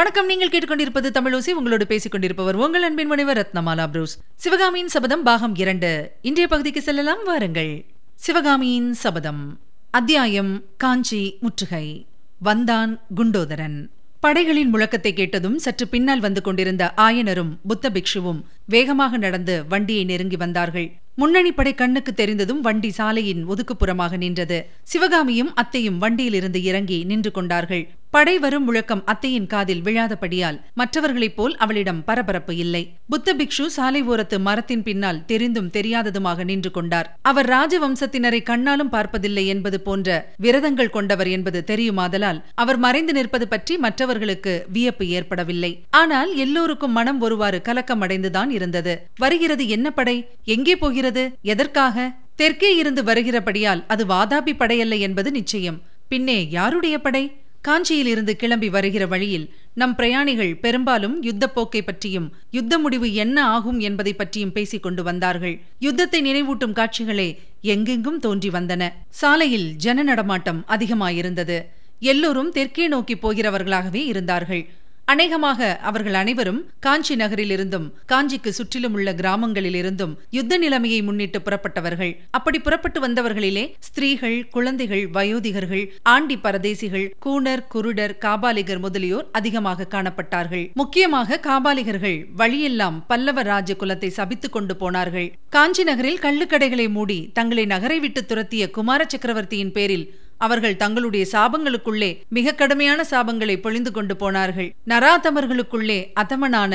வணக்கம். நீங்கள் கேட்டுக்கொண்டிருப்பது தமிழோசி உங்களோடு பேசிக் கொண்டிருப்பவர் உங்கள் அன்பின் முனைவர் ரத்னமாலா புரூஸ். சிவகாமியின் சபதம் பாகம் இரண்டு. இன்றைய பகுதிக்கு செல்லலாம். வாருங்கள். சிவகாமியின் சபதம். அத்தியாயம் காஞ்சி முற்றுகை. வந்தான் குண்டோதரன். படைகளின் முழக்கத்தை கேட்டதும் சற்று பின்னால் வந்து கொண்டிருந்த ஆயனரும் புத்த பிக்ஷுவும் வேகமாக நடந்து வண்டியை நெருங்கி வந்தார்கள். முன்னணி படை கண்ணுக்கு தெரிந்ததும் வண்டி சாலையின் ஒதுக்குப்புறமாக நின்றது. சிவகாமியும் அத்தையும் வண்டியிலிருந்து இறங்கி நின்று கொண்டார்கள். படை வரும் முழக்கம் அத்தையின் காதில் விழாதபடியால் மற்றவர்களைப் போல் அவளிடம் பரபரப்பு இல்லை. புத்த பிக்ஷு சாலை ஓரத்து மரத்தின் பின்னால் தெரிந்தும் தெரியாததுமாக நின்று கொண்டார். அவர் ராஜவம்சத்தினரை கண்ணாலும் பார்ப்பதில்லை என்பது போன்ற விரதங்கள் கொண்டவர் என்பது தெரியுமாதலால் அவர் மறைந்து நிற்பது பற்றி மற்றவர்களுக்கு வியப்பு ஏற்படவில்லை. ஆனால் எல்லோருக்கும் மனம் ஒருவாறு கலக்கமடைந்துதான் இருந்தது. வருகிறது என்ன படை? எங்கே போகிறது? எதற்காக? தெற்கே இருந்து வருகிறபடியால் அது வாதாபி படையல்ல என்பது நிச்சயம். பின்னே யாருடைய படை? காஞ்சியில் இருந்து கிளம்பி வருகிற வழியில் நம் பிரயாணிகள் பெரும்பாலும் யுத்த போக்கை பற்றியும் யுத்த முடிவு என்ன ஆகும் என்பதை பற்றியும் பேசிக் கொண்டு வந்தார்கள். யுத்தத்தை நினைவூட்டும் காட்சிகளே எங்கெங்கும் தோன்றி வந்தன. சாலையில் ஜன நடமாட்டம் அதிகமாயிருந்தது. எல்லோரும் தெற்கே நோக்கி போகிறவர்களாகவே இருந்தார்கள். அநேகமாக அவர்கள் அனைவரும் காஞ்சி நகரிலிருந்தும் காஞ்சிக்கு சுற்றிலும் உள்ள கிராமங்களிலிருந்தும் யுத்த நிலைமையை முன்னிட்டு புறப்பட்டவர்கள். அப்படி புறப்பட்டு வந்தவர்களிலே ஸ்திரீகள் குழந்தைகள் வயோதிகர்கள் ஆண்டி பரதேசிகள் கூணர் குருடர் காபாலிகர் முதலியோர் அதிகமாக காணப்பட்டார்கள். முக்கியமாக காபாலிகர்கள் வழியெல்லாம் பல்லவ ராஜ குலத்தை சபித்துக் கொண்டு போனார்கள். காஞ்சி நகரில் கள்ளுக்கடைகளை மூடி தங்களை நகரை விட்டு துரத்திய குமார சக்கரவர்த்தியின் பேரில் அவர்கள் தங்களுடைய சாபங்களுக்குள்ளே மிக கடுமையான சாபங்களை பொழிந்து கொண்டு போனார்கள். நராதமர்களுக்குள்ளே அதமனான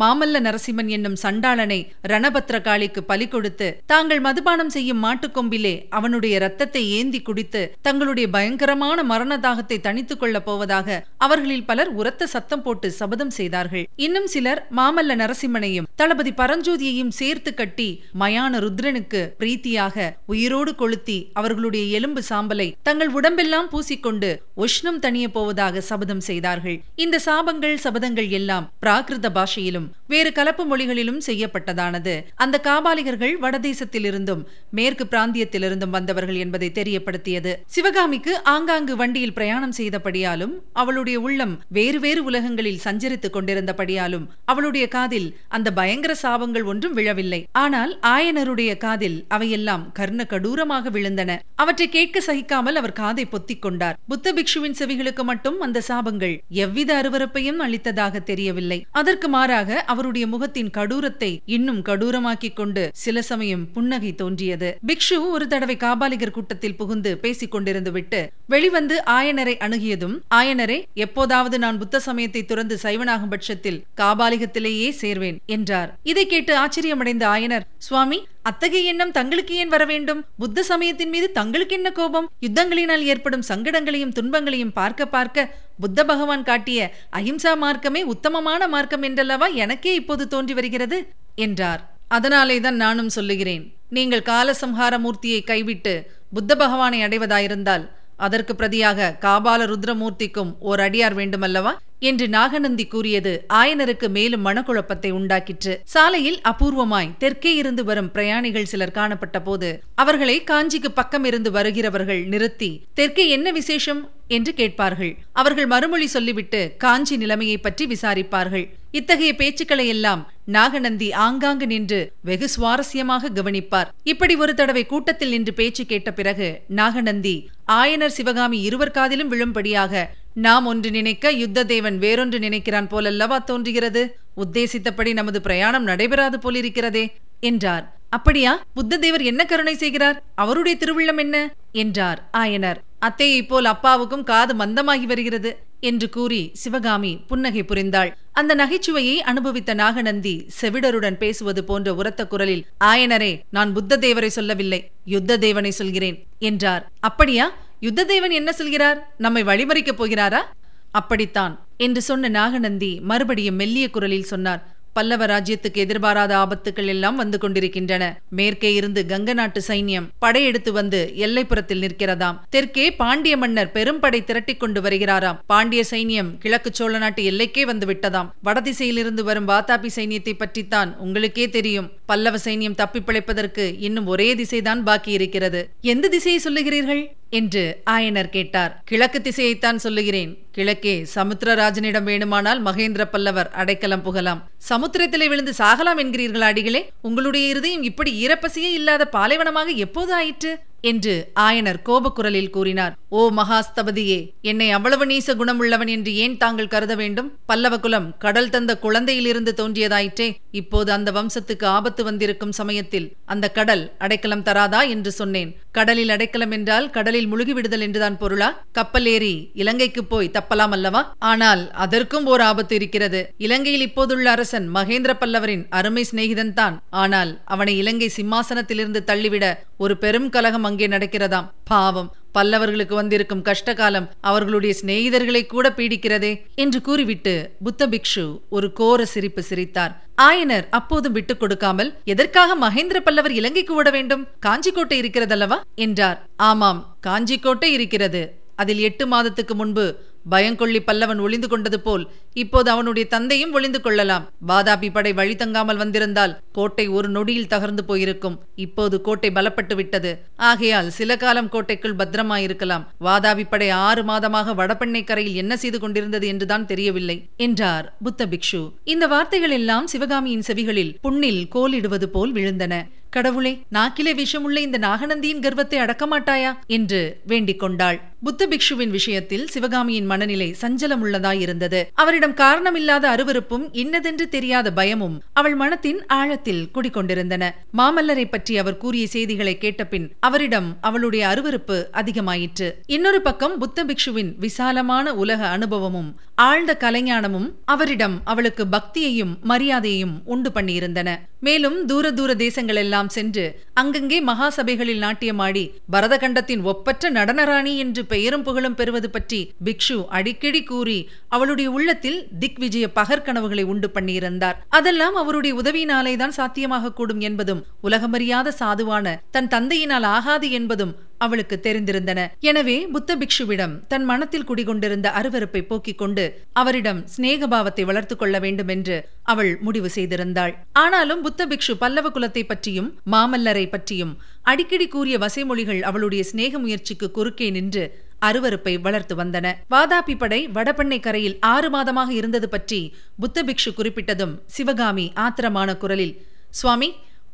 மாமல்ல நரசிம்மன் என்னும் சண்டாளனை ரணபத்ரகாளிக்கு பலி கொடுத்து தாங்கள் மதுபானம் செய்யும் மாட்டுக்கொம்பிலே அவனுடைய ரத்தத்தை ஏந்தி குடித்து தங்களுடைய பயங்கரமான மரண தாகத்தை தணித்துக் கொள்ளப் போவதாக அவர்களில் பலர் உரத்த சத்தம் போட்டு சபதம் செய்தார்கள். இன்னும் சிலர் மாமல்ல நரசிம்மனையும் தளபதி பரஞ்சோதியையும் சேர்த்து கட்டி மயான ருத்ரனுக்கு பிரீத்தியாக உயிரோடு கொளுத்தி அவர்களுடைய எலும்பு சாம்பலை தங்கள் உடம்பெல்லாம் பூசிக்கொண்டு உஷ்ணம் தணிய போவதாக சபதம் செய்தார்கள். இந்த சாபங்கள் சபதங்கள் எல்லாம் பிராகிருத பாஷையிலும் him வேறு கலப்பு மொழிகளிலும் செய்யப்பட்டதானது. அந்த காபாலிகர்கள் வடதேசத்திலிருந்தும் மேற்கு பிராந்தியத்திலிருந்தும் வந்தவர்கள் என்பதை தெரியப்படுத்தியது. சிவகாமிக்கு ஆங்காங்கு வண்டியில் பிரயாணம் செய்தபடியாலும் அவளுடைய உள்ளம் வேறு வேறு உலகங்களில் சஞ்சரித்துக் கொண்டிருந்தபடியாலும் அவளுடைய காதில் அந்த பயங்கர சாபங்கள் ஒன்றும் விழவில்லை. ஆனால் ஆயனருடைய காதில் அவையெல்லாம் கர்ண கடூரமாக விழுந்தன. அவற்றை கேட்க சகிக்காமல் அவர் காதை பொத்திக் கொண்டார். புத்த பிக்ஷுவின் செவிகளுக்கு மட்டும் அந்த சாபங்கள் எவ்வித அருவறுப்பையும் அளித்ததாக தெரியவில்லை. அதற்கு மாறாக அவருடைய முகத்தின் கடூரத்தை இன்னும் கடூரமாக்கிக் கொண்டு சில சமயம் புன்னகை தோன்றியது. பிக்ஷு ஒரு தடவை காபாலிகர் கூட்டத்தில் புகுந்து பேசிக் கொண்டிருந்து விட்டு வெளிவந்து ஆயனரை அணுகியதும் ஆயனரே எப்போதாவது நான் புத்த சமயத்தை துறந்து சைவனாகும் பட்சத்தில் காபாலிகத்திலேயே சேர்வேன் என்றார். இதை கேட்டு ஆச்சரியமடைந்த ஆயனர் சுவாமி அத்தகைய எண்ணம் தங்களுக்கு ஏன் வர வேண்டும்? புத்த சமயத்தின் மீது தங்களுக்கு என்ன கோபம்? யுத்தங்களினால் ஏற்படும் சங்கடங்களையும் துன்பங்களையும் பார்க்க பார்க்க புத்த பகவான் காட்டிய அஹிம்சா மார்க்கமே உத்தமமான மார்க்கம் என்றல்லவா எனக்கே இப்போது தோன்றி வருகிறது? என்றார். அதனாலே தான் நானும் சொல்லுகிறேன். நீங்கள் காலசம்ஹார மூர்த்தியை கைவிட்டு புத்த பகவானை அடைவதாயிருந்தால் அதற்கு பிரதியாக காபால ருத்ரமூர்த்திக்கும் ஓர் அடியார் வேண்டுமல்லவா? என்று நாகநந்தி கூறியது ஆயனருக்கு மேலும் மனக்குழப்பத்தை உண்டாக்கிற்று. சாலையில் அபூர்வமாய் தெற்கே இருந்து வரும் பிரயாணிகள் சிலர் காணப்பட்ட போது அவர்களை காஞ்சிக்கு பக்கம் இருந்து வருகிறவர்கள் நிறுத்தி தெற்கே என்ன விசேஷம்? என்று கேட்பார்கள். அவர்கள் மறுமொழி சொல்லிவிட்டு காஞ்சி நிலைமையை பற்றி விசாரிப்பார்கள். இத்தகைய பேச்சுக்களை எல்லாம் நாகநந்தி ஆங்காங்கு நின்று வெகு சுவாரஸ்யமாக கவனிப்பார். இப்படி ஒரு தடவை கூட்டத்தில் நின்று பேச்சு கேட்ட பிறகு நாகநந்தி ஆயனர் சிவகாமி இருவர் காதிலும் விழும்படியாக நாம் ஒன்று நினைக்க யுத்ததேவன் வேறொன்று நினைக்கிறான் போலல்லவா தோன்றுகிறது? உத்தேசித்தபடி நமது பிரயாணம் நடைபெறாது போலிருக்கிறதே என்றார். அப்படியா? புத்ததேவர் என்ன கருணை செய்கிறார்? அவருடைய திருவுள்ளம் என்ன? என்றார் ஆயனர். அத்தையைப் போல் அப்பாவுக்கும் காது மந்தமாகி வருகிறது என்று கூறி சிவகாமி புன்னகை புரிந்தாள். அந்த நகைச்சுவையை அனுபவித்த நாகநந்தி செவிடருடன் பேசுவது போன்ற உரத்த குரலில் ஆயனரே நான் புத்த தேவரை சொல்லவில்லை யுத்த தேவனை சொல்கிறேன் என்றார். அப்படியா? யுத்த தேவன் என்ன சொல்கிறார்? நம்மை வழிமறிக்கப் போகிறாரா? அப்படித்தான் என்று சொன்ன நாகநந்தி மறுபடியும் மெல்லிய குரலில் சொன்னார். பல்லவ ராஜ்யத்துக்கு எதிர்பாராத ஆபத்துக்கள் எல்லாம் வந்து கொண்டிருக்கின்றன. மேற்கே இருந்து கங்க நாட்டு சைன்யம் படையெடுத்து வந்து எல்லைப்புறத்தில் நிற்கிறதாம். தெற்கே பாண்டிய மன்னர் பெரும்படை திரட்டிக் கொண்டு வருகிறாராம். பாண்டிய சைன்யம் கிழக்கு சோழ நாட்டு எல்லைக்கே வந்து விட்டதாம். வடதிசையிலிருந்து வரும் வாத்தாபி சைன்யத்தை பற்றித்தான் உங்களுக்கே தெரியும். பல்லவ சைன்யம் தப்பி பிழைப்பதற்கு இன்னும் ஒரே திசைதான் பாக்கி இருக்கிறது. எந்த திசையை சொல்லுகிறீர்கள்? என்று ஆயனர் கேட்டார். கிழக்கு திசையைத்தான் சொல்லுகிறேன். கிழக்கே சமுத்திரராஜனிடம் வேணுமானால் மகேந்திர பல்லவர் அடைக்கலம் புகலாம். சமுத்திரத்திலே விழுந்து சாகலாம் என்கிறீர்கள் அடிகளே. உங்களுடைய இருதயம் இப்படி ஈரப்பசியே இல்லாத பாலைவனமாக எப்போது ஆயிற்று? என்று ஆயனர் கோபக்குரலில் கூறினார். ஓ மகாஸ்தபதியே என்னை அவ்வளவு நீச குணமுள்ளவன் என்று ஏன் தாங்கள் கருத வேண்டும்? பல்லவகுலம் கடல் தந்த குழந்தையிலிருந்து தோன்றியதாயிற்றே. இப்போது அந்த வம்சத்துக்கு ஆபத்து வந்திருக்கும் சமயத்தில் அந்த கடல் அடைக்கலம் தராதா என்று சொன்னேன். கடலில் அடைக்கலம் என்றால் கடலில் முழுகிவிடுதல் என்றுதான் பொருளா? கப்பல் ஏறி இலங்கைக்கு போய் தப்பலாம் அல்லவா? ஆனால் அதற்கும் ஓர் ஆபத்து இருக்கிறது. இலங்கையில் இப்போதுள்ள அரசன் மகேந்திர பல்லவரின் அருமை சிநேகிதன் தான். ஆனால் அவனை இலங்கை சிம்மாசனத்திலிருந்து தள்ளிவிட ஒரு பெரும் கலகம் அங்கே நடக்கிறதாம். பாவம் பல்லவர்களுக்கு வந்திருக்கும் கஷ்டகாலம் அவர்களுடைய சிநேகிதர்களை கூட பீடிக்கிறதே என்று கூறிவிட்டு புத்த பிக்ஷு ஒரு கோர சிரிப்பு சிரித்தார். ஆயனர் அப்போதும் விட்டுக் கொடுக்காமல் எதற்காக மகேந்திர பல்லவர் இலங்கைக்கு ஓட வேண்டும்? காஞ்சிக்கோட்டை இருக்கிறதல்லவா? என்றார். ஆமாம் காஞ்சிக்கோட்டை இருக்கிறது. அதில் எட்டு மாதத்துக்கு முன்பு பயங்கொள்ளி பல்லவன் ஒளிந்து கொண்டது போல் இப்போது அவனுடைய தந்தையும் ஒளிந்து கொள்ளலாம். வாதாபி படை வழி தங்காமல் வந்திருந்தால் கோட்டை ஒரு நொடியில் தகர்ந்து போயிருக்கும். இப்போது கோட்டை பலப்பட்டு விட்டது. ஆகையால் சில காலம் கோட்டைக்குள் பத்திரமாயிருக்கலாம். வாதாபி படை ஆறு மாதமாக வடபெண்ணை கரையில் என்ன செய்து கொண்டிருந்தது என்றுதான் தெரியவில்லை என்றார் புத்த பிக்ஷு. இந்த வார்த்தைகள் எல்லாம் சிவகாமியின் செவிகளில் புண்ணில் கோலிடுவது போல் விழுந்தன. கடவுளே நாக்கிலே விஷமுள்ள இந்த நாகநந்தியின் கர்வத்தை அடக்கமாட்டாயா? என்று வேண்டிக் கொண்டாள். புத்த பிக்ஷுவின் விஷயத்தில் சிவகாமியின் மனநிலை சஞ்சலமுள்ளதாயிருந்தது. அவரிடம் காரணமில்லாத அருவருப்பும் இன்னதென்று தெரியாத பயமும் அவள் மனத்தின் ஆழத்தில் குடிக்கொண்டிருந்தன மாமல்லரை பற்றி அவர் கூறிய செய்திகளை கேட்டபின் அவரிடம் அவளுடைய அருவருப்பு அதிகமாயிற்று. இன்னொரு பக்கம் புத்த பிக்ஷுவின் விசாலமான உலக அனுபவமும் ஆழ்ந்த கலைஞானமும் அவரிடம் அவளுக்கு பக்தியையும் மரியாதையையும் உண்டு பண்ணியிருந்தன. மேலும் தூர தூர தேசங்களெல்லாம் சென்று அங்கங்கே மகாசபைகளில் நாட்டியமாடி பரதகண்டத்தின் ஒப்பற்ற நடனராணி என்று பெயரும் புகழும் பெறுவது பற்றி பிக்ஷு அடிக்கடி கூறி அவளுடைய உள்ளத்தில் திக் விஜய பகற்கனவுகளை உண்டு பண்ணியிருந்தார். அதெல்லாம் அவருடைய உதவியினாலே தான் சாத்தியமாக கூடும் என்பதும் உலகமறியாத சாதுவான தன் தந்தையினால் ஆகாது என்பதும் அவளுக்கு தெரிந்திருந்தன. எனவே புத்த பிக்ஷுவிடம் தன் மனத்தில் குடிகொண்டிருந்த அருவருப்பை போக்கிக் கொண்டு அவரிடம் சிநேகபாவத்தை வளர்த்துக் கொள்ள வேண்டும் என்று அவள் முடிவு செய்திருந்தாள். ஆனாலும் புத்த பிக்ஷு பல்லவ குலத்தை பற்றியும் மாமல்லரை பற்றியும் அடிக்கடி கூறிய வசைமொழிகள் அவளுடைய சிநேக முயற்சிக்கு குறுக்கே நின்று அருவருப்பை வளர்த்து வந்தன. வாதாபி படை வடபெண்ணை கரையில் ஆறு மாதமாக இருந்தது பற்றி புத்த பிக்ஷு குறிப்பிட்டதும் சிவகாமி ஆத்திரமான குரலில் சுவாமி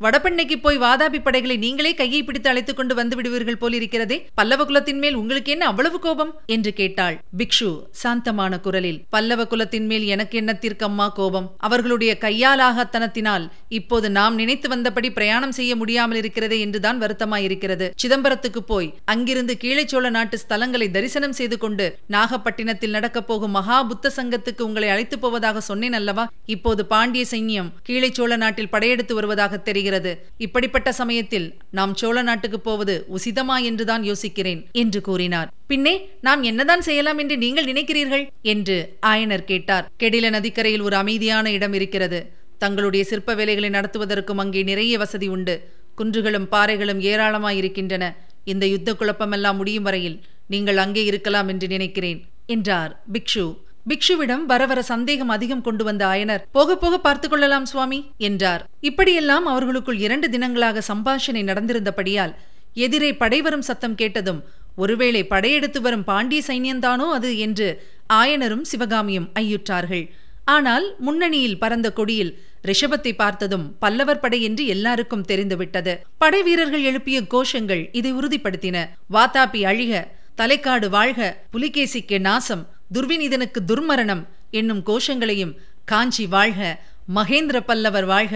வடபெண்ணைக்கு போய் வாதாபி படைகளை நீங்களே கையை பிடித்து அழைத்துக் கொண்டு வந்து விடுவீர்கள் போலிருக்கிறதே. பல்லவ குலத்தின் மேல் உங்களுக்கு என்ன அவ்வளவு கோபம்? என்று கேட்டாள். பிக்ஷு சாந்தமான குரலில் பல்லவ குலத்தின் மேல் எனக்கு என்னத்திற்கம்மா கோபம்? அவர்களுடைய கையாலாகத்தனத்தினால் இப்போது நாம் நினைத்து வந்தபடி பிரயாணம் செய்ய முடியாமல் இருக்கிறதே என்றுதான் வருத்தமாயிருக்கிறது. சிதம்பரத்துக்கு போய் அங்கிருந்து கீழைச்சோழ நாட்டு ஸ்தலங்களை தரிசனம் செய்து கொண்டு நாகப்பட்டினத்தில் நடக்கப் போகும் மகா புத்த சங்கத்துக்கு உங்களை அழைத்துப் போவதாக சொன்னேன் அல்லவா? இப்போது பாண்டிய சைன்யம் கீழைச்சோழ நாட்டில் படையெடுத்து வருவதாக தெரிகிறது. இப்படிப்பட்ட சமயத்தில் நாம் சோழ நாட்டுக்கு போவது உசிதமா என்றுதான் யோசிக்கிறேன் என்று கூறினார். பின்னே நாம் என்னதான் செய்யலாம் என்று நீங்கள் நினைக்கிறீர்கள்? என்று ஆயனர் கேட்டார். கெடில நதிக்கரையில் ஒரு அமைதியான இடம் இருக்கிறது. தங்களுடைய சிற்ப வேலைகளை நடத்துவதற்கும் அங்கே நிறைய வசதி உண்டு. குன்றுகளும் பாறைகளும் ஏராளமாயிருக்கின்றன இந்த யுத்த குழப்பமெல்லாம் முடியும் வரையில் நீங்கள் அங்கே இருக்கலாம் என்று நினைக்கிறேன் என்றார் பிக்ஷு. பிக்ஷுவிடம் வர வர சந்தேகம் அதிகம் கொண்டு வந்த ஆயனர் போக போக பார்த்துக் கொள்ளலாம் சுவாமி என்றார். இப்படியெல்லாம் அவர்களுக்குள் இரண்டு தினங்களாக சம்பாஷணை நடந்திருந்தபடியால் எதிரே படை வரும் சத்தம் கேட்டதும் ஒருவேளை படையெடுத்து வரும் பாண்டிய சைன்யந்தானோ அது? என்று ஆயனரும் சிவகாமியும் ஐயுற்றார்கள். ஆனால் முன்னணியில் பறந்த கொடியில் ரிஷபத்தை பார்த்ததும் பல்லவர் படை என்று எல்லாருக்கும் தெரிந்துவிட்டது படை வீரர்கள் எழுப்பிய கோஷங்கள் இதை உறுதிப்படுத்தின. வாத்தாபி அழிக தலைக்காடு வாழ்க புலிகேசிக்கு நாசம் துர்வினிதனுக்கு துர்மரணம் என்னும் கோஷங்களையும் காஞ்சி வாழ்க மகேந்திர பல்லவர் வாழ்க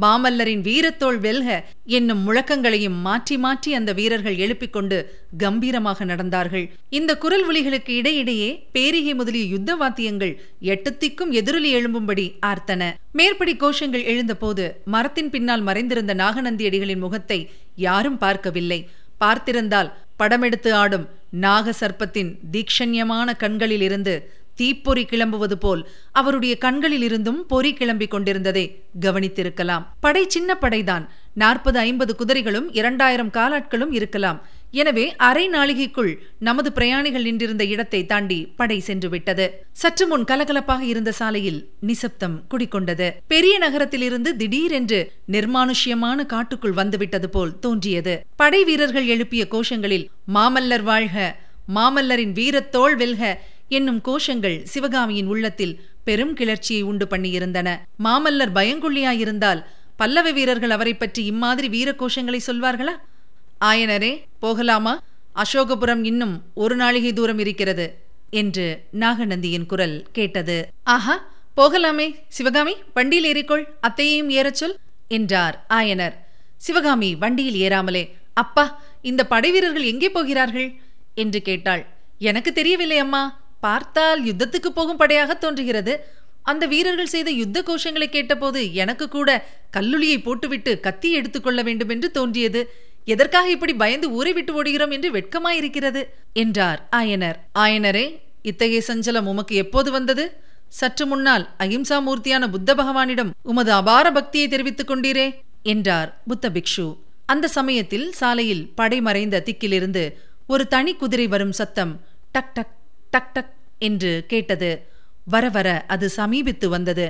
மாமல்லரின் வீரத்தோள் வெல்க என்னும் முழக்கங்களையும் மாற்றி மாற்றி அந்த வீரர்கள் எழுப்பிக் கொண்டு கம்பீரமாக நடந்தார்கள். இந்த குரல் ஒலிகளுக்கு இடையிடையே பேரிகை முதலிய யுத்த வாத்தியங்கள் எட்டுத்திக்கும் எதிரொலி எழும்பும்படி ஆர்த்தன. மேற்படி கோஷங்கள் எழுந்தபோது மரத்தின் பின்னால் மறைந்திருந்த நாகநந்தியடிகளின் முகத்தை யாரும் பார்க்கவில்லை. பார்த்திருந்தால் படமெடுத்து ஆடும் நாக சர்ப்பத்தின் தீக்ஷண்யமான கண்களில் இருந்து தீப்பொறி கிளம்புவது போல் அவருடைய கண்களில் இருந்தும் பொறி கிளம்பிக் கொண்டிருந்ததை கவனித்திருக்கலாம். படை சின்ன படைதான். நாற்பது ஐம்பது குதிரைகளும் இரண்டாயிரம் காலாட்களும் இருக்கலாம். எனவே அரை நாளிகைக்குள் நமது பிரயாணிகள் நின்றிருந்த இடத்தை தாண்டி படை சென்று விட்டது சற்று முன் கலகலப்பாக இருந்த சாலையில் நிசப்தம் குடிக்கொண்டது பெரிய நகரத்திலிருந்து திடீரென்று நிர்மானுஷ்யமான காட்டுக்குள் வந்துவிட்டது போல் தோன்றியது. படை வீரர்கள் எழுப்பிய கோஷங்களில் மாமல்லர் வாழ்க! மாமல்லரின் வீரத்தோள் வெல்க! என்னும் கோஷங்கள் சிவகாமியின் உள்ளத்தில் பெரும் கிளர்ச்சியை உண்டு பண்ணியிருந்தன. மாமல்லர் பயங்கொள்ளியாயிருந்தால் பல்லவ வீரர்கள் அவரை பற்றி இம்மாதிரி வீர கோஷங்களை சொல்வார்களா? ஆயனரே போகலாமா? அசோகபுரம் இன்னும் ஒரு நாளிகை தூரம் இருக்கிறது என்று நாகநந்தியின் குரல் கேட்டது. ஆஹா போகலாமே சிவகாமி வண்டியில் ஏறிக்கொள் அத்தையையும் ஏறச் சொல் என்றார் ஆயனர். சிவகாமி வண்டியில் ஏறாமலே அப்பா இந்த படைவீரர்கள் எங்கே போகிறார்கள்? என்று கேட்டாள். எனக்கு தெரியவில்லை அம்மா. பார்த்தால் யுத்தத்துக்கு போகும் படையாக தோன்றுகிறது. அந்த வீரர்கள் செய்த யுத்த கோஷங்களை கேட்டபோது எனக்கு கூட கல்லுளியை போட்டுவிட்டு கத்தி எடுத்துக்கொள்ள வேண்டும் என்று தோன்றியது. எதற்காக இப்படி பயந்து ஊரை விட்டு ஓடுகிறோம் என்று வெட்கமாயிருக்கிறது? என்றார் ஆயனர். ஆயனரே இத்தகைய சஞ்சலம் உமக்கு எப்போது வந்தது? சற்று முன்னால் அகிம்சா மூர்த்தியான புத்த பகவானிடம் உமது அபார பக்தியை தெரிவித்துக் கொண்டீரே என்றார் புத்த பிக்ஷு. அந்த சமயத்தில் சாலையில் படை மறைந்த திக்கிலிருந்து ஒரு தனி குதிரை வரும் சத்தம் டக் டக் டக் டக் என்று கேட்டது. வர வர அது சமீபித்து வந்தது.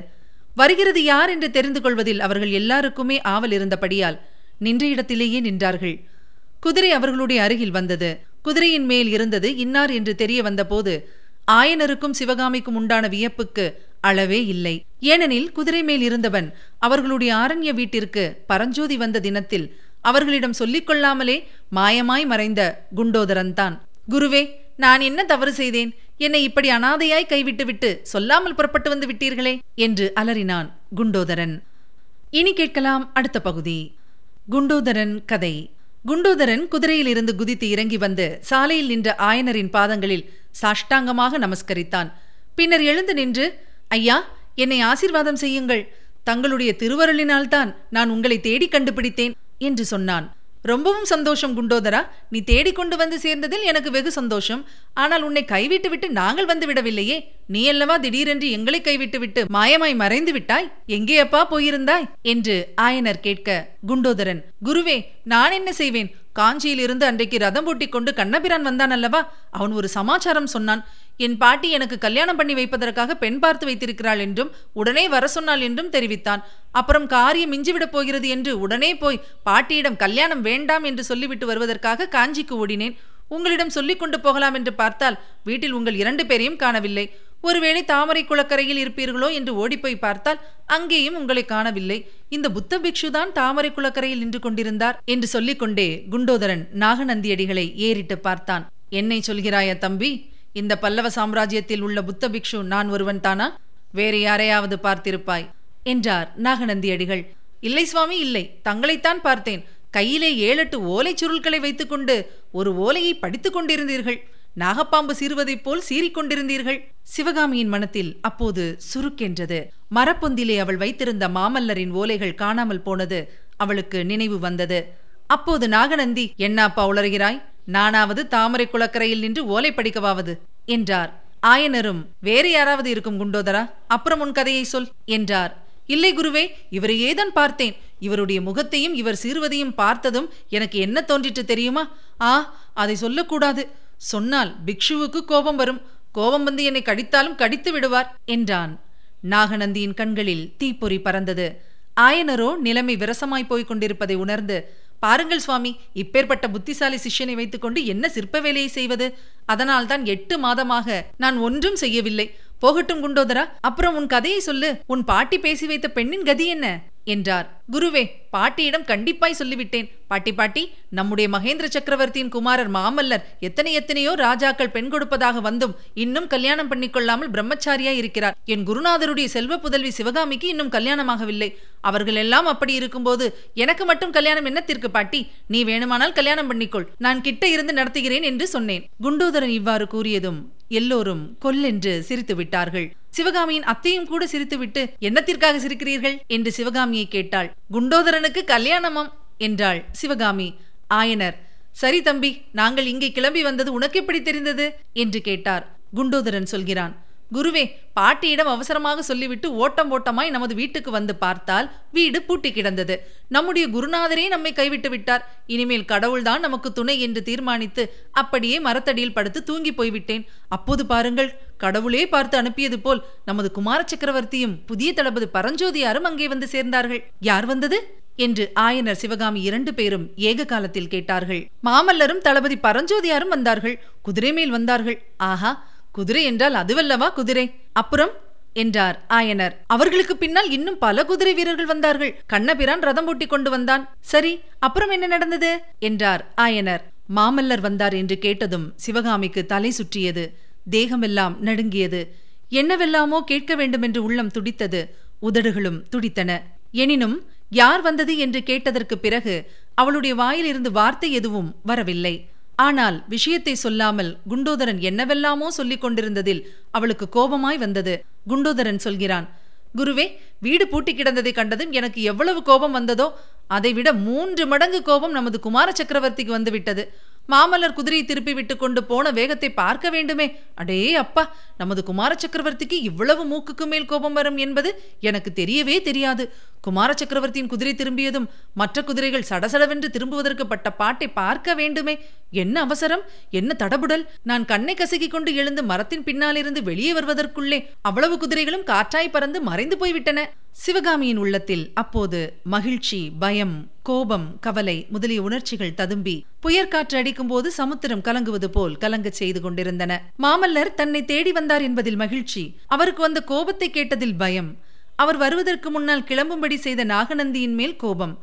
வருகிறது யார் என்று தெரிந்து கொள்வதில் அவர்கள் எல்லாருக்குமே ஆவல் இருந்தபடியால் நின்ற இடத்திலேயே நின்றார்கள். குதிரை அவர்களுடைய அருகில் வந்தது. குதிரையின் மேல் இருந்தது இன்னார் என்று தெரிய வந்தபோது ஆயனருக்கும் சிவகாமிக்கும் உண்டான வியப்புக்கு அளவே இல்லை. ஏனெனில் குதிரை மேல் இருந்தவன் அவர்களுடைய ஆரண்ய வீட்டிற்கு பரஞ்சோதி வந்த தினத்தில் அவர்களிடம் சொல்லிக் கொள்ளாமலே மாயமாய் மறைந்த குண்டோதரன் தான் குருவே நான் என்ன தவறு செய்தேன்? என்னை இப்படி அனாதையாய் கைவிட்டுவிட்டு சொல்லாமல் புறப்பட்டு வந்து விட்டீர்களே? என்று அலறினான் குண்டோதரன். இனி கேட்கலாம் அடுத்த பகுதி. குண்டோதரன் கதை. குண்டோதரன் குதிரையிலிருந்து குதித்து இறங்கி வந்து சாலையில் நின்ற ஆயனரின் பாதங்களில் சாஷ்டாங்கமாக நமஸ்கரித்தான். பின்னர் எழுந்து நின்று ஐயா என்னை ஆசிர்வாதம் செய்யுங்கள். தங்களுடைய திருவருளினால்தான் நான் உங்களை தேடி கண்டுபிடித்தேன் என்று சொன்னான். ரொம்பவும் சந்தோஷம் குண்டோதரா. நீ தேடிக்கொண்டு வந்து சேர்ந்ததில் எனக்கு வெகு சந்தோஷம். ஆனால் உன்னை கைவிட்டு விட்டு நாங்கள் வந்து விடவில்லையே. நீ அல்லவா திடீரென்று எங்களை கைவிட்டு விட்டு மாயமாய் மறைந்து விட்டாய்? எங்கேயப்பா போயிருந்தாய்? என்று ஆயனர் கேட்க குண்டோதரன் குருவே நான் என்ன செய்வேன்? காஞ்சியிலிருந்து அன்றைக்கு ரதம் பூட்டிக் கொண்டு கண்ணபிரான் வந்தான் அல்லவா? அவன் ஒரு சமாச்சாரம் சொன்னான். என் பாட்டி எனக்கு கல்யாணம் பண்ணி வைப்பதற்காக பெண் பார்த்து வைத்திருக்கிறாள் என்றும் உடனே வர சொன்னாள் என்றும் தெரிவித்தான். அப்புறம் காரியம் மிஞ்சிவிடப் போகிறது என்று உடனே போய் பாட்டியிடம் கல்யாணம் வேண்டாம் என்று சொல்லிவிட்டு வருவதற்காக காஞ்சிக்கு ஓடினேன். உங்களிடம் சொல்லிக் கொண்டு போகலாம் என்று பார்த்தால் வீட்டில் உங்கள் இரண்டு பேரையும் காணவில்லை. ஒருவேளை தாமரை குளக்கரையில் இருப்பீர்களோ என்று ஓடிப்போய் பார்த்தால் அங்கேயும் உங்களை காணவில்லை. இந்த புத்த பிக்ஷுதான் தாமரை குளக்கரையில் நின்று கொண்டிருந்தார் என்று சொல்லிக்கொண்டே குண்டோதரன் நாகநந்தியடிகளை ஏறிட்டு பார்த்தான். என்னை சொல்கிறாயா தம்பி? இந்த பல்லவ சாம்ராஜ்யத்தில் உள்ள புத்த பிக்ஷு நான் ஒருவன் தானா? வேறு யாரையாவது பார்த்திருப்பாய்? என்றார் நாகநந்தியடிகள். இல்லை சுவாமி இல்லை. தங்களைத்தான் பார்த்தேன். கையிலே ஏழெட்டு ஓலைச் சுருள்களை வைத்துக்கொண்டு ஒரு ஓலையை படித்துக் கொண்டிருந்தீர்கள். நாகப்பாம்பு சீறுவதைப் போல் சீறிக்கொண்டிருந்தீர்கள் சிவகாமியின் மனத்தில் அப்போது சுருக்கென்றது. மரப்பொந்திலே அவள் வைத்திருந்த மாமல்லரின் ஓலைகள் காணாமல் போனது அவளுக்கு நினைவு வந்தது. அப்போது நாகநந்தி என்னாப்பா உளறுகிறாய்? நானாவது தாமரை குளக்கரையில் நின்று ஓலை படிக்கவாவது? என்றார். ஆயனரும் வேறு யாராவது இருக்கும் குண்டோதரா? அப்புறம் உன் கதையை சொல் என்றார். இல்லை குருவே இவரையேதான் பார்த்தேன். இவருடைய முகத்தையும் இவர் சீர்வதையும் பார்த்ததும் எனக்கு என்ன தோன்றிட்டு தெரியுமா? ஆ அதை சொல்லக்கூடாது. சொன்னால் பிக்ஷுவுக்கு கோபம் வரும். கோபம் வந்து என்னை கடித்தாலும் கடித்து விடுவார் என்றான். நாகநந்தியின் கண்களில் தீப்பொறி பறந்தது. ஆயனரோ நிலைமை விரசமாய் போய்க் கொண்டிருப்பதை உணர்ந்து பாருங்கள் சுவாமி இப்பேற்பட்ட புத்திசாலி சிஷ்யனை வைத்துக்கொண்டு என்ன சிற்ப வேலையை செய்வது? அதனால்தான் எட்டு மாதமாக நான் ஒன்றும் செய்யவில்லை. போகட்டும் குண்டோதரா அப்புறம் உன் கதையை சொல்லு. உன் பாட்டி பேசி வைத்த பெண்ணின் கதி என்ன? என்றார். குருவே பாட்டியிடம் கண்டிப்பாய் சொல்லிவிட்டேன். பாட்டி பாட்டி நம்முடைய மகேந்திர சக்கரவர்த்தியின் குமாரர் மாமல்லர் எத்தனை எத்தனையோ ராஜாக்கள் பெண் கொடுப்பதாக வந்தும் இன்னும் கல்யாணம் பண்ணிக்கொள்ளாமல் பிரம்மச்சாரியா இருக்கிறார். என் குருநாதருடைய செல்வ புதல்வி சிவகாமிக்கு இன்னும் கல்யாணமாகவில்லை. அவர்கள் எல்லாம் அப்படி இருக்கும்போது எனக்கு மட்டும் கல்யாணம் என்னத்திற்கு பாட்டி? நீ வேணுமானால் கல்யாணம் பண்ணிக்கொள். நான் கிட்ட இருந்து நடத்துகிறேன் என்று சொன்னேன். குண்டோதரன் இவ்வாறு கூறியதும் எல்லோரும் கொல்லென்று சிரித்து விட்டார்கள் சிவகாமியின் அத்தையும் கூட சிரித்துவிட்டு என்னத்திற்காக சிரிக்கிறீர்கள்? என்று சிவகாமியை கேட்டாள். குண்டோதரனுக்கு கல்யாணமாம் என்றாள் சிவகாமி. ஆயனர் சரி தம்பி நாங்கள் இங்கே கிளம்பி வந்தது உனக்கு எப்படி தெரிந்தது? என்று கேட்டார். குண்டோதரன் சொல்கிறான். குருவே பாட்டியிடம் அவசரமாக சொல்லிவிட்டு ஓட்டம் ஓட்டமாய் நமது வீட்டுக்கு வந்து பார்த்தால் வீடு பூட்டி கிடந்தது. நம்முடைய குருநாதரே நம்மை கைவிட்டு விட்டார். இனிமேல் கடவுள்தான் நமக்கு துணை என்று தீர்மானித்து அப்படியே மரத்தடியில் படுத்து தூங்கி போய்விட்டேன். அப்போது பாருங்கள் கடவுளே பார்த்து அனுப்பியது போல் நமது குமார சக்கரவர்த்தியும் புதிய தளபதி பரஞ்சோதியாரும் அங்கே வந்து சேர்ந்தார்கள். யார் வந்தது? என்று ஆயனர் சிவகாமி இரண்டு பேரும் ஏக காலத்தில் கேட்டார்கள். மாமல்லரும் தளபதி பரஞ்சோதியாரும் வந்தார்கள். குதிரை மேல் வந்தார்கள். ஆஹா குதிரை என்றால் அதுவல்லவா குதிரை? அப்புறம்? என்றார் ஆயனர். அவர்களுக்கு பின்னால் இன்னும் பல குதிரை வீரர்கள் வந்தார்கள். கண்ணபிரான் ரதம் ஓட்டி கொண்டு வந்தான். சரி அப்புறம் என்ன நடந்தது? என்றார் ஆயனர். மாமல்லர் வந்தார் என்று கேட்டதும் சிவகாமிக்கு தலை சுற்றியது. தேகமெல்லாம் நடுங்கியது. என்னவெல்லாமோ கேட்க வேண்டுமென்று உள்ளம் துடித்தது. உதடுகளும் துடித்தன. எனினும் யார் வந்தது என்று கேட்டதற்கு பிறகு அவளுடைய வாயிலிருந்து வார்த்தை எதுவும் வரவில்லை. ஆனால் விஷயத்தை சொல்லாமல் குண்டோதரன் என்னவெல்லாமோ சொல்லிக் கொண்டிருந்ததில் அவளுக்கு கோபமாய் வந்தது. குண்டோதரன் சொல்கிறான் குருவே வீடு பூட்டி கிடந்ததை கண்டதும் எனக்கு எவ்வளவு கோபம் வந்ததோ அதைவிட மூன்று மடங்கு கோபம் நமது குமார சக்கரவர்த்திக்கு வந்துவிட்டது. மாமல்லர் குதிரையை திருப்பி விட்டு கொண்டு போன வேகத்தை பார்க்க வேண்டுமே. அடே அப்பா நமது குமார சக்கரவர்த்திக்கு இவ்வளவு மூக்குக்கு மேல் கோபம் வரும் என்பது எனக்கு தெரியவே தெரியாது. குமார சக்கரவர்த்தியின் குதிரை திரும்பியதும் மற்ற குதிரைகள் சடசடவென்று திரும்புவதற்கு பட்ட பாட்டை பார்க்க வேண்டுமே. என்ன அவசரம்? என்ன தடபுடல்? நான் கண்ணை கசக்கிக் கொண்டு எழுந்து மரத்தின் பின்னாலிருந்து வெளியே வருவதற்குள்ளே அவ்வளவு குதிரைகளும் காற்றாய் பறந்து மறைந்து போய்விட்டன. சிவகாமியின் உள்ளத்தில் அப்போது மகிழ்ச்சி பயம் கோபம் கவலை முதலிய உணர்ச்சிகள் ததும்பி புயற்காற்று அடிக்கும் போது சமுத்திரம் கலங்குவது போல் கலங்கச் செய்து கொண்டிருந்தன. மாமல்லர் தன்னை தேடி வந்தார் என்பதில் மகிழ்ச்சி அவருக்கு வந்த கோபத்தை கேட்டதில் பயம். அவர் வருவதற்கு முன்னால் கிளம்பும்படி செய்த நாகநந்தியின் மேல் கோபம்.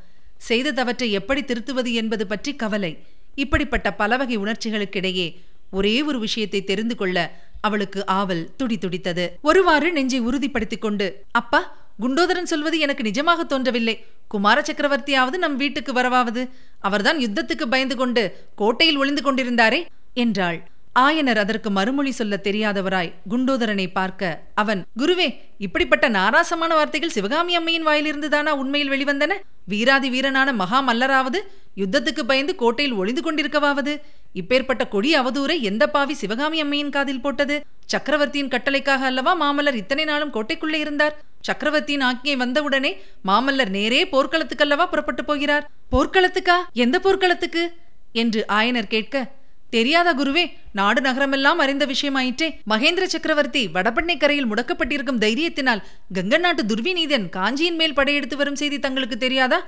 செய்த தவற்றை எப்படி திருத்துவது என்பது பற்றி கவலை. இப்படிப்பட்ட பலவகை உணர்ச்சிகளுக்கிடையே ஒரே ஒரு விஷயத்தை தெரிந்து கொள்ள அவளுக்கு ஆவல் துடி துடித்தது ஒருவாறு நெஞ்சை உறுதிப்படுத்திக் கொண்டு அப்பா குண்டோதரன் சொல்வது எனக்கு நிஜமாக தோன்றவில்லை. குமார சக்கரவர்த்தியாவது நம் வீட்டுக்கு வரவாவது. அவர்தான் யுத்தத்துக்கு பயந்து கொண்டு கோட்டையில் ஒளிந்து கொண்டிருந்தாரே என்றாள். ஆயனர் அதற்கு மறுமொழி சொல்ல தெரியாதவராய் குண்டோதரனை பார்க்க அவன் குருவே இப்படிப்பட்ட நாராசமான வார்த்தைகள் சிவகாமி அம்மையின் வாயிலிருந்துதானா உண்மையில் வெளிவந்தன? வீராதி வீரனான மகா மல்லராவது யுத்தத்துக்கு பயந்து கோட்டையில் ஒளிந்து கொண்டிருக்கவாவது? இப்பேற்பட்ட கொடி அவதூரை எந்த பாவி சிவகாமி அம்மையின் காதில் போட்டது? சக்கரவர்த்தியின் கட்டளைக்காக அல்லவா மாமல்லர் இத்தனை நாளும் கோட்டைக்குள்ளே இருந்தார்? சக்கரவர்த்தியின் ஆக்ஞை வந்தவுடனே மாமல்லர் நேரே போர்க்களத்துக்கல்லவா புறப்பட்டு போகிறார்? போர்க்களத்துக்கா? எந்த போர்க்களத்துக்கு? என்று ஆயனர் கேட்க தெரியாத குருவே நாடு நகரமெல்லாம் அறிந்த விஷயமாயிற்றே. மகேந்திர சக்கரவர்த்தி வடபண்ணை கரையில் முடக்கப்பட்டிருக்கும் தைரியத்தினால் கங்க நாட்டு துர்விநீதன் காஞ்சியின் மேல் படையெடுத்து வரும் செய்தி தங்களுக்கு தெரியாதா?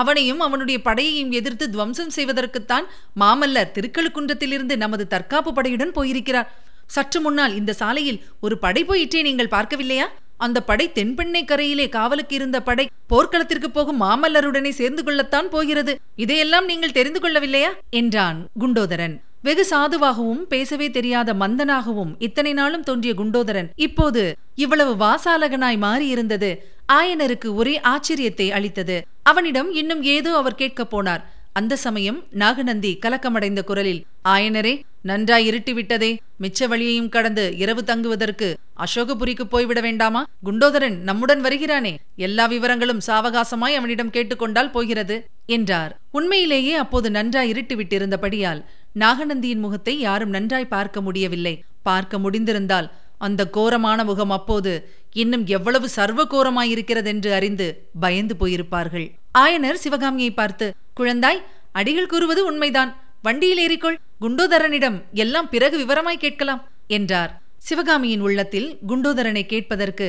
அவனையும் அவனுடைய படையையும் எதிர்த்து துவம்சம் செய்வதற்குத்தான் மாமல்லர் திருக்கழுக்குன்றத்திலிருந்து நமது தற்காப்பு படையுடன் போயிருக்கிறார். சற்று முன்னால் இந்த சாலையில் ஒரு படை போயிற்றே நீங்கள் பார்க்கவில்லையா? அந்த படை தென்பெண்ணை கரையிலே காவலுக்கு இருந்த படை போர்க்களத்திற்கு போகும் மாமல்லருடனே சேர்ந்து கொள்ளத்தான் போகிறது. இதையெல்லாம் நீங்கள் தெரிந்து கொள்ளவில்லையா? என்றான் குண்டோதரன். வெகு சாதுவாகவும் பேசவே தெரியாத மந்தனாகவும் இத்தனை நாளும் தோன்றிய குண்டோதரன். இப்போது இவ்வளவு வாசாலகனாய் மாறியிருந்தது. ஆயனருக்கு ஒரே ஆச்சரியத்தை அளித்தது. அவனிடம் இன்னும் ஏதோ அவர் கேட்கப் போனார். அந்த சமயம் நாகநந்தி கலக்கமடைந்த குரலில் ஆயனரே நன்றாய் இருட்டிவிட்டதே. மிச்ச வழியையும் கடந்து இரவு தங்குவதற்கு அசோகபுரிக்கு போய்விட வேண்டாமா? குண்டோதரன் நம்முடன் வருகிறானே. எல்லா விவரங்களும் சாவகாசமாய் அவனிடம் கேட்டுக்கொண்டால் போகிறது என்றார். உண்மையிலேயே அப்போது நன்றாய் இருட்டிவிட்டிருந்தபடியால் நாகநந்தியின் முகத்தை யாரும் நன்றாய் பார்க்க முடியவில்லை. பார்க்க முடிந்திருந்தால் அந்த கோரமான முகம் அப்போது இன்னும் எவ்வளவு சர்வகோரமாயிருக்கிறதென்று அறிந்து பயந்து போயிருப்பார்கள். ஆயனர் சிவகாமியை பார்த்து குழந்தாய் அடிகள் கூறுவது உண்மைதான். வண்டியில் ஏறிக்கொள். குண்டோதரனிடம் எல்லாம் பிறகு விவரமாய் கேட்கலாம் என்றார். சிவகாமியின் உள்ளத்தில் குண்டோதரனை கேட்பதற்கு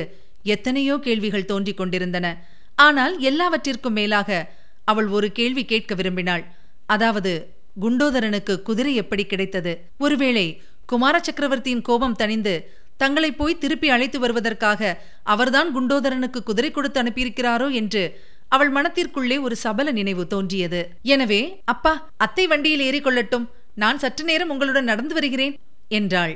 எத்தனையோ கேள்விகள் தோன்றிக் கொண்டிருந்தன. ஆனால் எல்லாவற்றிற்கும் மேலாக அவள் ஒரு கேள்வி கேட்க விரும்பினாள். அதாவது குண்டோதரனுக்கு குதிரை எப்படி கிடைத்தது? ஒருவேளை குமார சக்கரவர்த்தியின் கோபம் தணிந்து தங்களை போய் திருப்பி அழைத்து வருவதற்காக அவர்தான் குண்டோதரனுக்கு குதிரை கொடுத்து அனுப்பியிருக்கிறாரோ என்று அவள் மனத்திற்குள்ளே ஒரு சபல நினைவு தோன்றியது. எனவே அப்பா அத்தை வண்டியில் ஏறிக்கொள்ளட்டும். நான் சற்று நேரம் உங்களுடன் நடந்து வருகிறேன் என்றாள்.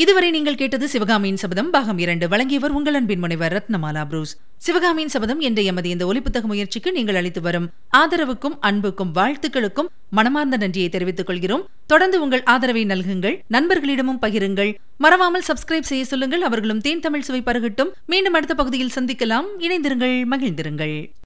இதுவரை நீங்கள் கேட்டது சிவகாமியின் சபதம். பாகம் இரண்டு. வழங்கியவர் உங்கள் அன்பின் முனைவர் ரத்னமாலா புரூஸ். சிவகாமியின் சபதம் என்ற எமது இந்த ஒலிப்புத்தக முயற்சிக்கு நீங்கள் அளித்து வரும் ஆதரவுக்கும் அன்புக்கும் வாழ்த்துக்களுக்கும் மனமார்ந்த நன்றியை தெரிவித்துக் கொள்கிறோம். தொடர்ந்து உங்கள் ஆதரவை நல்குங்கள். நண்பர்களிடமும் பகிருங்கள். மறவாமல் சப்ஸ்கிரைப் செய்ய சொல்லுங்கள். அவர்களும் தேன் தமிழ் சுவை பருகட்டும். மீண்டும் அடுத்த பகுதியில் சந்திக்கலாம். இணைந்திருங்கள் மகிழ்ந்திருங்கள்.